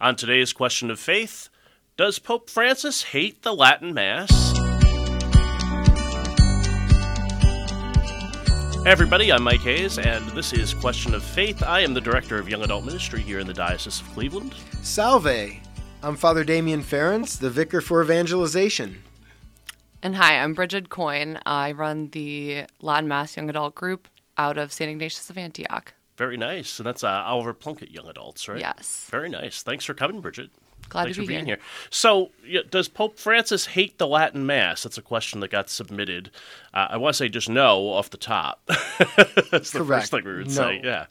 On today's question of faith, does Pope Francis hate the Latin Mass? Hey everybody, I'm Mike Hayes, and this is Question of Faith. I am the Director of Young Adult Ministry here in the Diocese of Cleveland. Salve! I'm Father Damien Ference, the Vicar for Evangelization. And hi, I'm Brigid Coyne. I run the Latin Mass Young Adult Group out of St. Ignatius of Antioch. Very nice. And that's uh, Oliver Plunkett Young Adults, right? Yes. Very nice. Thanks for coming, Brigid. Glad Thanks to be for being here. here. So, yeah, does Pope Francis hate the Latin Mass? That's a question that got submitted. Uh, I want to say just no off the top. That's the Correct. first thing we would No. say. Yeah.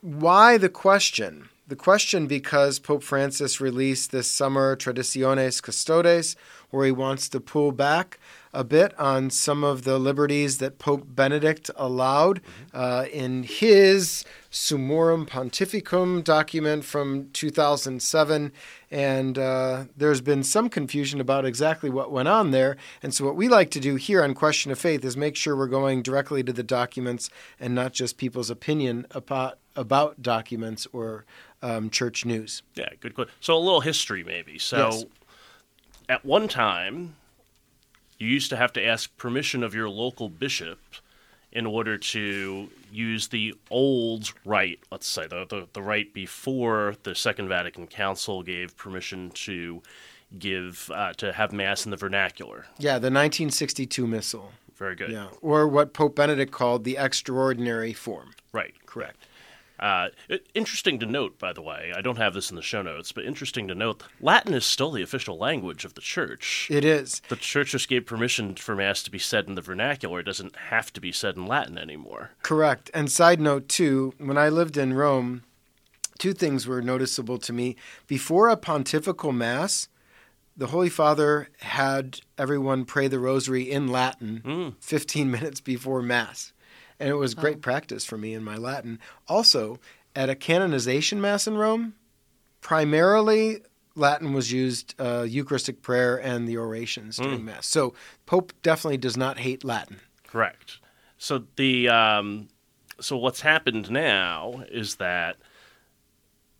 Why the question? The question because Pope Francis released this summer Traditionis Custodes, where he wants to pull back a bit on some of the liberties that Pope Benedict allowed uh, in his Summorum Pontificum document from 2007. And uh, there's been some confusion about exactly what went on there. And so, what we like to do here on Question of Faith is make sure we're going directly to the documents and not just people's opinion about, about documents or um, church news. Yeah, good question. So, a little history, maybe. So, Yes. At one time, you used to have to ask permission of your local bishop in order to use the old rite, let's say, the, the, the rite before the Second Vatican Council gave permission to give uh, to have mass in the vernacular. Yeah, the 1962 Missal. Very good. Yeah, or what Pope Benedict called the extraordinary form. Right, correct. Uh, interesting to note, by the way, I don't have this in the show notes, but interesting to note, Latin is still the official language of the church. It is. the church just gave permission for mass to be said in the vernacular. It doesn't have to be said in Latin anymore. Correct. And side note, too, when I lived in Rome, two things were noticeable to me. Before a pontifical mass, the Holy Father had everyone pray the rosary in Latin Mm. 15 minutes before mass. And it was great practice for me in my Latin. Also, at a canonization mass in Rome, primarily Latin was used, uh, Eucharistic prayer and the orations during mass. So Pope definitely does not hate Latin. Correct. So the um, so what's happened now is that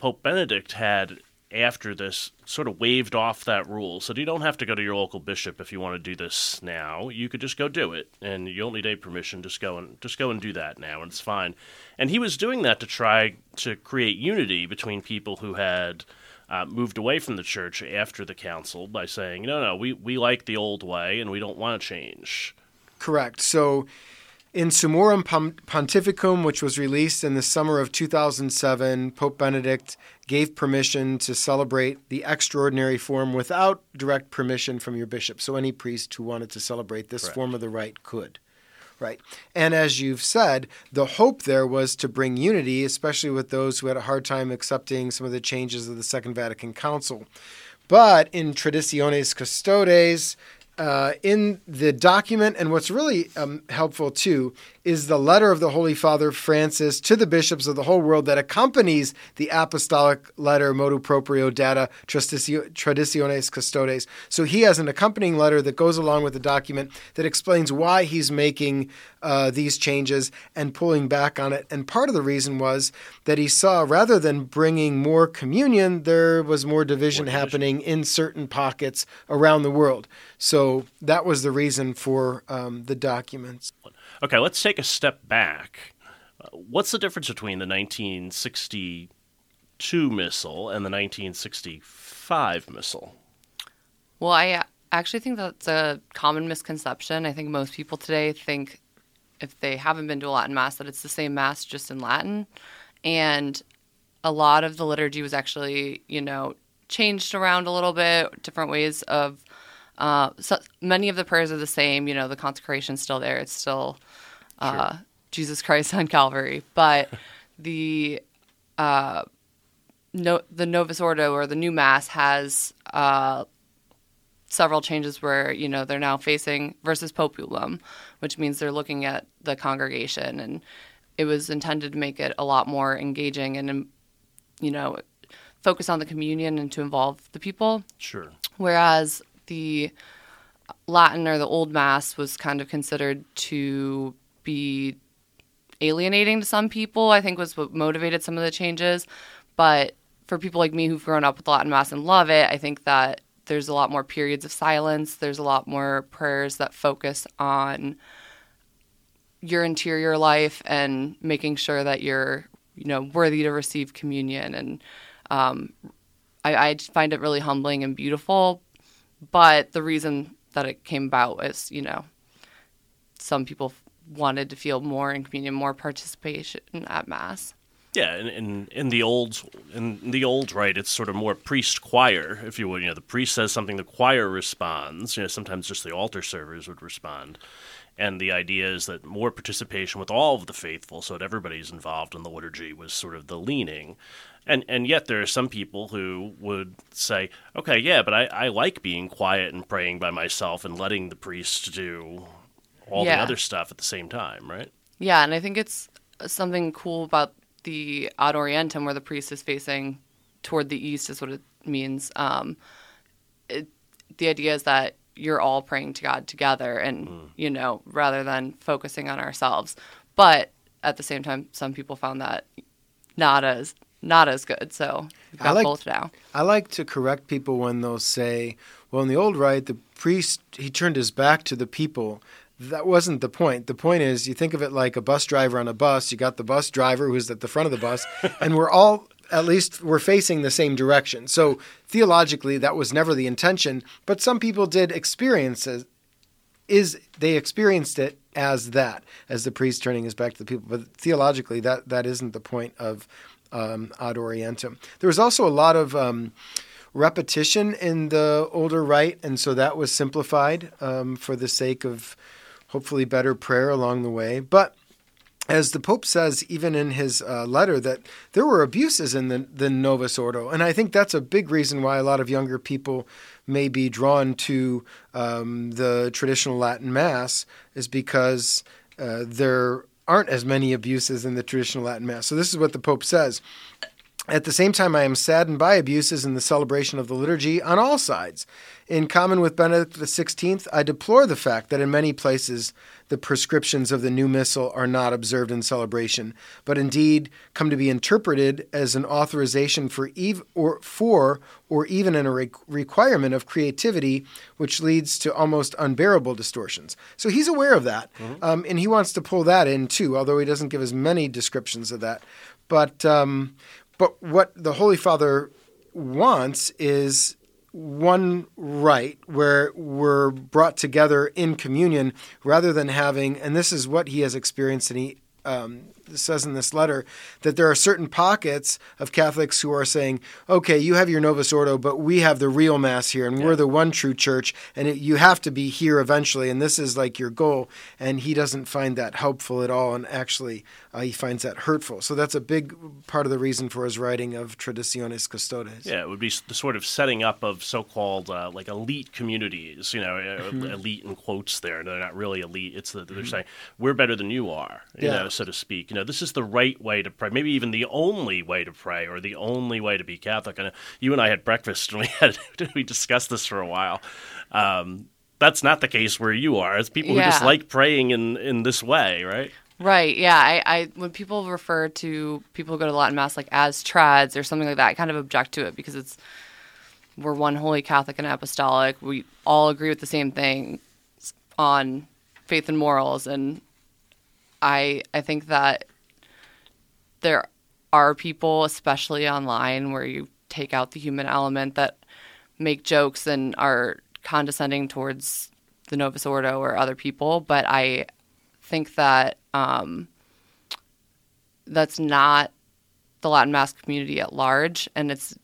Pope Benedict had after this sort of waved off that rule. So you don't have to go to your local bishop if you want to do this now. You could just go do it, and you don't need permission. Just go and just go and do that now, and it's fine. And he was doing that to try to create unity between people who had. Uh, moved away from the church after the council by saying, no, no, we, we like the old way and we don't want to change. Correct. So, in Summorum Pontificum, which was released in the summer of 2007, Pope Benedict gave permission to celebrate the extraordinary form without direct permission from your bishop. So, any priest who wanted to celebrate this Correct. form of the rite could. Right. And as you've said, the hope there was to bring unity, especially with those who had a hard time accepting some of the changes of the Second Vatican Council. But in Traditionis Custodes, uh, in the document, and what's really um, helpful too, is the letter of the Holy Father Francis to the bishops of the whole world that accompanies the apostolic letter Motu Proprio Data Traditionis Custodes. So he has an accompanying letter that goes along with the document that explains why he's making uh, these changes and pulling back on it. And part of the reason was that he saw rather than bringing more communion, there was more division More division. happening in certain pockets around the world. So that was the reason for um, the documents. Okay, let's take a step back. Uh, what's the difference between the 1962 missal and the 1965 missal? Well, I uh, actually think that's a common misconception. I think most people today think if they haven't been to a Latin Mass that it's the same Mass just in Latin. And a lot of the liturgy was actually, you know, changed around a little bit, different ways of. Uh, so many of the prayers are the same. You know, the consecration's still there. It's still uh, Jesus Christ on Calvary, but the uh, no, the Novus Ordo or the new Mass has uh, several changes where you know they're now facing versus populum, which means they're looking at the congregation, and it was intended to make it a lot more engaging and you know focus on the communion and to involve the people. Sure. Whereas the Latin or the Old Mass was kind of considered to be alienating to some people, I think was what motivated some of the changes. But for people like me who've grown up with Latin Mass and love it, I think that there's a lot more periods of silence. There's a lot more prayers that focus on your interior life and making sure that you're, you know, worthy to receive communion. And um, I, I find it really humbling and beautiful. But the reason that it came about is, you know, some people wanted to feel more in communion, more participation at Mass. Yeah, in, in in the old in the old rite, it's sort of more priest choir, if you would. You know, the priest says something, the choir responds. You know, sometimes just the altar servers would respond, and the idea is that more participation with all of the faithful, so that everybody's involved in the liturgy, was sort of the leaning. And and yet there are some people who would say, okay, yeah, but I, I like being quiet and praying by myself and letting the priest do all Yeah. the other stuff at the same time, right? Yeah, and I think it's something cool about the Ad Orientem, where the priest is facing toward the east, is what it means. Um, it, the idea is that you're all praying to God together, and you know, rather than focusing on ourselves. But at the same time, some people found that not as not as good. So we've I got like- both now. I like to correct people when they'll say, well, in the old rite, the priest, he turned his back to the people. That wasn't the point. The point is, you think of it like a bus driver on a bus. You got the bus driver who's at the front of the bus, and we're all, at least, we're facing the same direction. So theologically, that was never the intention, but some people did experience it, is they experienced it as that, as the priest turning his back to the people. But theologically, that that isn't the point of um, ad orientem. There was also a lot of um, repetition in the older rite, and so that was simplified um, for the sake of hopefully better prayer along the way. But as the Pope says, even in his uh, letter, that there were abuses in the, the Novus Ordo. And I think that's a big reason why a lot of younger people may be drawn to um, the traditional Latin Mass, is because uh, there aren't as many abuses in the traditional Latin Mass. So this is what the Pope says. At the same time, I am saddened by abuses in the celebration of the liturgy on all sides. In common with Benedict XVI, I deplore the fact that in many places the prescriptions of the new missal are not observed in celebration, but indeed come to be interpreted as an authorization for, ev- or, for or even a re- requirement of creativity, which leads to almost unbearable distortions. So he's aware of that, um, and he wants to pull that in too, although he doesn't give as many descriptions of that. But um, but what the Holy Father wants is one rite where we're brought together in communion rather than having, and this is what he has experienced, and he um, says in this letter that there are certain pockets of Catholics who are saying, okay, you have your Novus Ordo, but we have the real Mass here, and we're the one true church, and it, you have to be here eventually, and this is like your goal. And he doesn't find that helpful at all, and actually, uh, he finds that hurtful. So that's a big part of the reason for his writing of Traditionis Custodes. Yeah, it would be the sort of setting up of so-called uh, like elite communities. You know, uh, Mm-hmm. elite in quotes. There, they're not really elite. It's they're saying we're better than you are. You Yeah. know, so to speak. You know, this is the right way to pray. Maybe even the only way to pray, or the only way to be Catholic. And you and I had breakfast, and we had we discussed this for a while. Um, that's not the case where you are. It's people who just like praying in in this way, right? Right. Yeah. I, I when people refer to people who go to Latin Mass like as trads or something like that, I kind of object to it because it's we're one holy Catholic and apostolic. We all agree with the same thing on faith and morals, and I I think that there are people, especially online, where you take out the human element that make jokes and are condescending towards the Novus Ordo or other people, but I think that um, that's not the Latin Mass community at large, and it's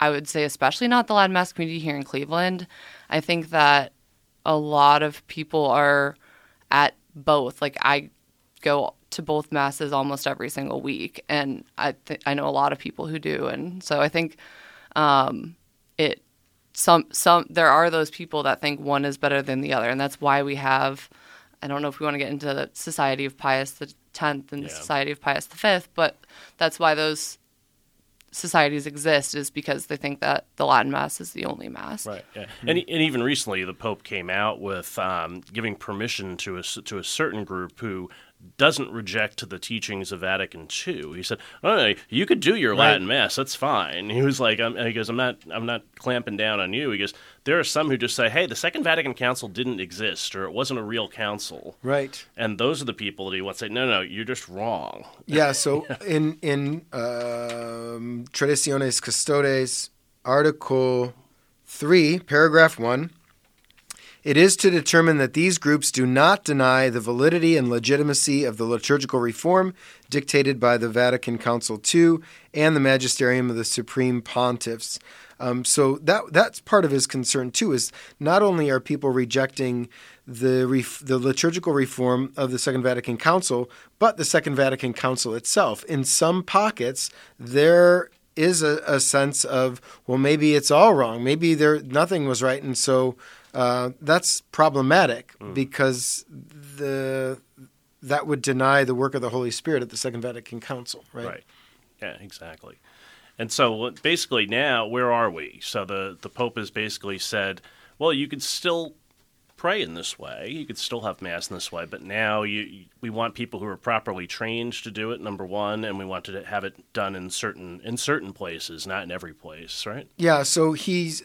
I would say especially not the Latin Mass community here in Cleveland. I think that a lot of people are at both. Like I go to both masses almost every single week, and I th- I know a lot of people who do, and so I think um, it some some there are those people that think one is better than the other, and that's why we have. I don't know if we want to get into the Society of Pius the Tenth and the Society of Pius the Fifth, but that's why those societies exist is because they think that the Latin Mass is the only Mass. Right. Yeah. And, and even recently, the Pope came out with um, giving permission to a s- to a certain group who doesn't reject the teachings of Vatican II. He said, "Oh, you could do your Latin Mass. That's fine." He was like, I'm, "He goes, I'm not, I'm not clamping down on you." He goes, "There are some who just say, hey, the Second Vatican Council didn't exist, or it wasn't a real council." Right. And those are the people that he wants to say, "No, no, you're just wrong." Yeah. So in in um, Traditionis Custodes, Article three, paragraph one. It is to determine that these groups do not deny the validity and legitimacy of the liturgical reform dictated by the Vatican Council II and the magisterium of the Supreme Pontiffs. Um, so that that's part of his concern too. Is not only are people rejecting the ref, the liturgical reform of the Second Vatican Council, but the Second Vatican Council itself. In some pockets, there is a, a sense of well, maybe it's all wrong. Maybe there nothing was right, and so uh, that's problematic mm. because the that would deny the work of the Holy Spirit at the Second Vatican Council, right? Right. Yeah, exactly. And so basically now, where are we? So the the Pope has basically said, well, you can still pray in this way. You could still have mass in this way, but now you, we want people who are properly trained to do it. Number one, and we want to have it done in certain in certain places, not in every place, right? Yeah. So he's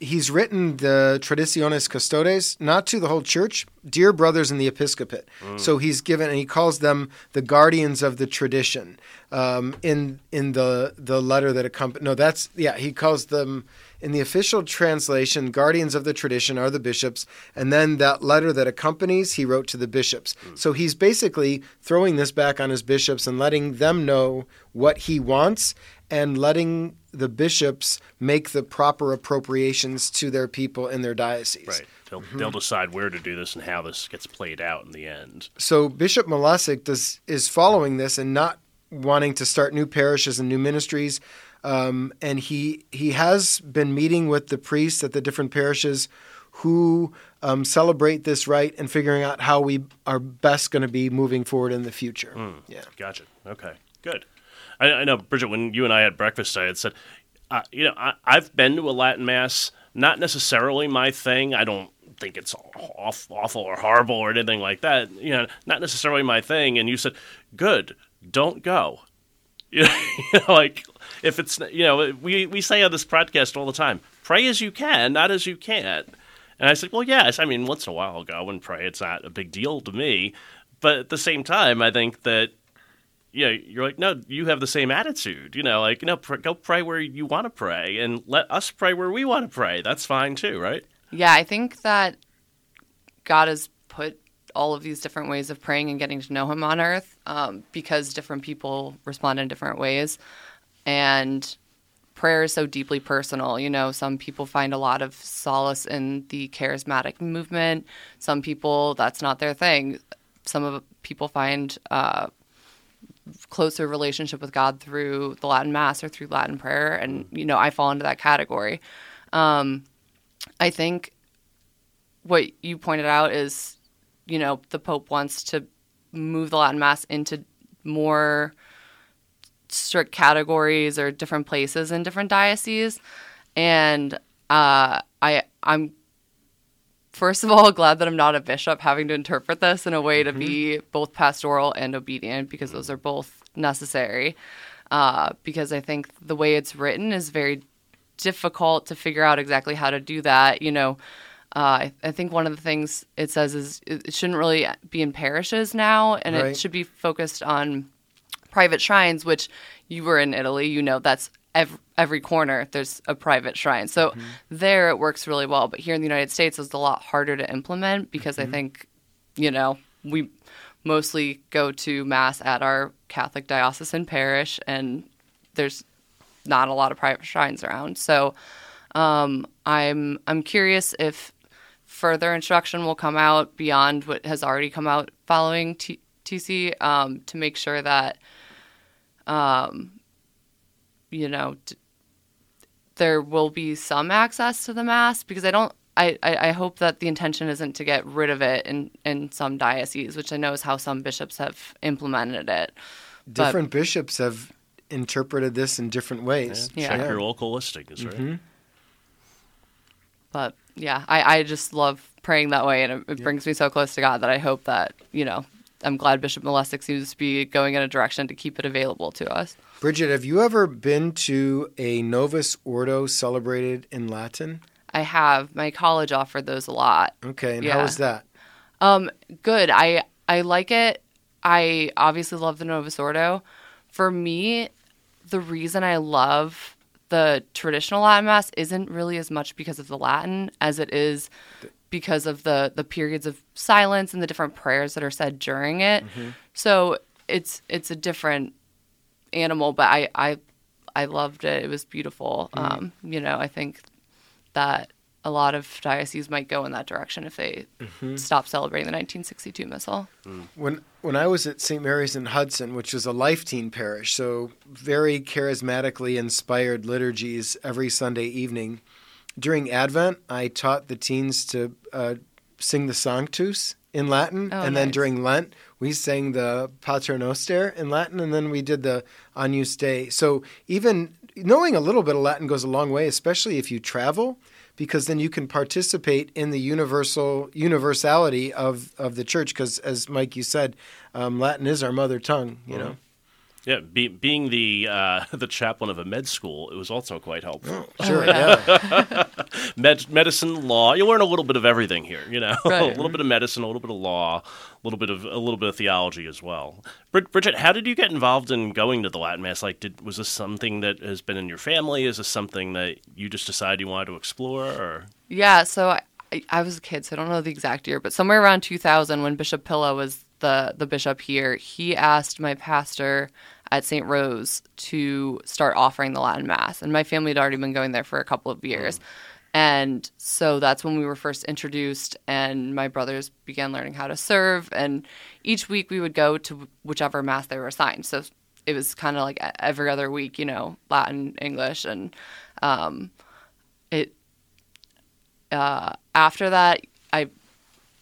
he's written the Traditionis Custodes not to the whole church, dear brothers in the episcopate. Mm. So he's given and he calls them the guardians of the tradition. Um, in in the the letter that accompanies no, that's yeah he calls them in the official translation, guardians of the tradition are the bishops, and then that letter that accompanies, he wrote to the bishops. Mm. So he's basically throwing this back on his bishops and letting them know what he wants and letting the bishops make the proper appropriations to their people in their diocese. Right. They'll, mm-hmm. they'll decide where to do this and how this gets played out in the end. So Bishop Malesic does is following this and not wanting to start new parishes and new ministries, um, and he he has been meeting with the priests at the different parishes who um, celebrate this rite and figuring out how we are best going to be moving forward in the future. Mm, yeah, gotcha. Okay, good. I, I, know, Brigid. When you and I had breakfast, I had said, uh, you know, I, I've been to a Latin mass. Not necessarily my thing. I don't think it's awful or horrible or anything like that. You know, not necessarily my thing. And you said, "Good, don't go." You know, like if it's you know we we say on this podcast all the time, pray as you can, not as you can't. And I said, well, yes. I mean, once in a while I'll go and pray. It's not a big deal to me. But at the same time, I think that you know, you're like, no, you have the same attitude. You know, like, know, pr- go pray where you want to pray and let us pray where we want to pray. That's fine too, right? Yeah, I think that God has put all of these different ways of praying and getting to know Him on earth um, because different people respond in different ways. And prayer is so deeply personal. You know, some people find a lot of solace in the charismatic movement, some people, that's not their thing. Some of people find uh, closer relationship with God through the Latin Mass or through Latin prayer, and you know I fall into that category. Um, I think what you pointed out is you know, the Pope wants to move the Latin Mass into more strict categories or different places in different dioceses. And uh, I, I'm first of all glad that I'm not a bishop having to interpret this in a way to mm-hmm. be both pastoral and obedient because those are both necessary. Uh, because I think the way it's written is very difficult to figure out exactly how to do that. You know, uh, I, I, think one of the things it says is it shouldn't really be in parishes now, and right. it should be focused on private shrines. Which you were in Italy, you know that's every, every corner there's a private shrine. So mm-hmm. there it works really well, but here in the United States it's a lot harder to implement because mm-hmm. I think, you know, we mostly go to mass at our Catholic diocesan parish, and there's not a lot of private shrines around. So um, I'm I'm curious if further instruction will come out beyond what has already come out following T- TC um, to make sure that, um, you know, d- there will be some access to the mass because I don't. I, I, I hope that the intention isn't to get rid of it in, in some dioceses, which I know is how some bishops have implemented it. Different but, bishops have interpreted this in different ways. Yeah. Check yeah. your local listings, right? Mm-hmm. But yeah, I, I just love praying that way, and it, it brings me so close to God that I hope that you know I'm glad Bishop Malesic seems to be going in a direction to keep it available to us. Brigid, have you ever been to a Novus Ordo celebrated in Latin? I have. My college offered those a lot. Okay, and Yeah. how was that? Um, good. I I like it. I obviously love the Novus Ordo. For me, the reason I love the traditional Latin Mass isn't really as much because of the Latin as it is because of the the periods of silence and the different prayers that are said during it. So it's it's a different animal, but I I I loved it. It was beautiful. Um, you know, I think that a lot of dioceses might go in that direction if they stop celebrating the 1962 missal. When when I was at St. Mary's in Hudson, which is a life teen parish, so very charismatically inspired liturgies every Sunday evening. During Advent, I taught the teens to uh, sing the Sanctus in Latin, Oh, and then during Lent, we sang the Pater Noster in Latin, and then we did the Agnus Dei. So even knowing a little bit of Latin goes a long way, especially if you travel, because then you can participate in the universal universality of, of the church. Because as Mike you said, um, Latin is our mother tongue. You know, Yeah, be, being the uh, the chaplain of a med school, it was also quite helpful. sure, yeah. yeah. Med, medicine, law, you learn a little bit of everything here. You know, a little bit of medicine, a little bit of law, a little bit of a little bit of theology as well. Brid- Brigid, how did you get involved in going to the Latin Mass? Like, did was this something that has been in your family? Is this something that you just decided you wanted to explore? Or Yeah, so I, I- I was a kid, so I don't know the exact year, but somewhere around 2000, when Bishop Pilla was the the bishop here, he asked my pastor at St. Rose to start offering the Latin Mass, and my family had already been going there for a couple of years. And so that's when we were first introduced, and my brothers began learning how to serve. And each week we would go to whichever mass they were assigned. So it was kind of like every other week, you know, Latin, English, and um, it uh, after that, I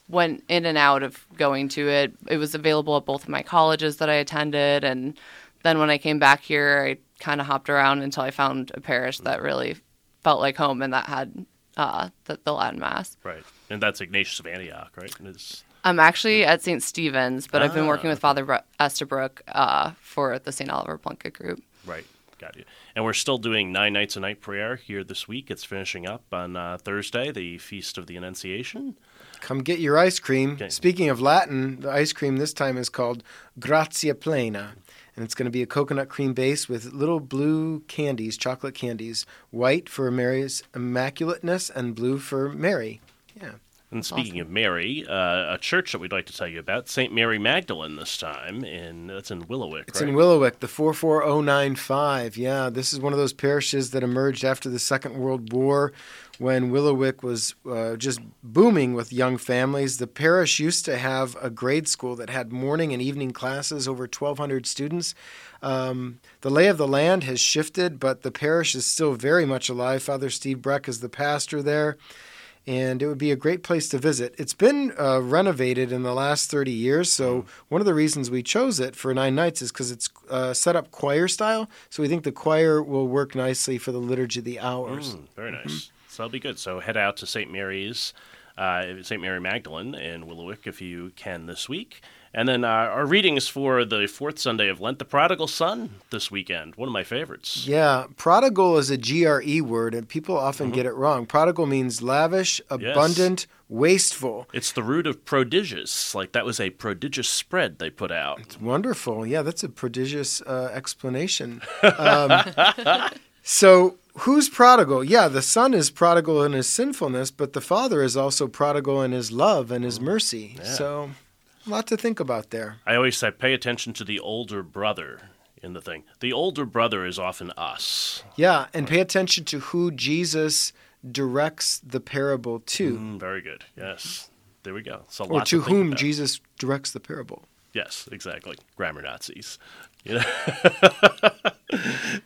went in and out of going to it. It was available at both of my colleges that I attended, and then when I came back here, I kind of hopped around until I found a parish that really felt like home and that had uh, the, the Latin Mass. right, and that's Ignatius of Antioch, right? And it's- I'm actually at St. Stephen's, but I've been Ah, working with Father Bro- Estabrook uh, for the St. Oliver Plunkett group. Right. Got you. And we're still doing nine nights a night prayer here this week. It's finishing up on uh, Thursday, the feast of the Annunciation. Come get your ice cream. Okay. Speaking of Latin, the ice cream this time is called Gratia Plena. And it's going to be a coconut cream base with little blue candies, chocolate candies, white for Mary's immaculateness and blue for Mary. Yeah. And speaking of Mary, uh, a church that we'd like to tell you about, St. Mary Magdalene this time, in that's in Willowick, It's right? in Willowick, the 44095. Yeah, this is one of those parishes that emerged after the Second World War when Willowick was uh, just booming with young families. The parish used to have a grade school that had morning and evening classes, over 1,200 students. Um, the lay of the land has shifted, but the parish is still very much alive. Father Steve Breck is the pastor there and it would be a great place to visit. It's been uh, renovated in the last 30 years, so one of the reasons we chose it for nine nights is because it's uh, set up choir style. So we think the choir will work nicely for the liturgy of the hours. Mm, very nice. So that'll be good. So head out to St. Mary's, uh, St. Mary Magdalene in Willowick if you can this week. And then uh, our readings for the fourth Sunday of Lent, the Prodigal Son this weekend. One of my favorites. Yeah, prodigal is a GRE word, and people often get it wrong. Prodigal means lavish, abundant, wasteful. It's the root of prodigious. Like that was a prodigious spread they put out. It's wonderful. Yeah, that's a prodigious uh, explanation. Um, so, who's prodigal? Yeah, the son is prodigal in his sinfulness, but the father is also prodigal in his love and his mercy. Yeah. So, a lot to think about there. I always say pay attention to the older brother in the thing. The older brother is often us. Yeah, and pay attention to who Jesus directs the parable to, Mm, very good. Yes. There we go. Or to to whom about. Jesus directs the parable. Yes, exactly. Grammar Nazis. You know?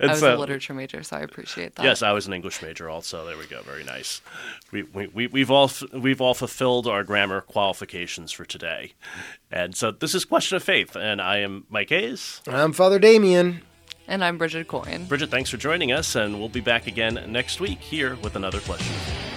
I was so, a literature major, so I appreciate that. Yes, I was an English major also. There we go. Very nice. We, we, we, we've all we've all fulfilled our grammar qualifications for today, and so this is question of faith, and I am Mike Hayes. I'm Father Damien. And I'm Brigid Coyne. Brigid, thanks for joining us, and we'll be back again next week here with another question. of faith.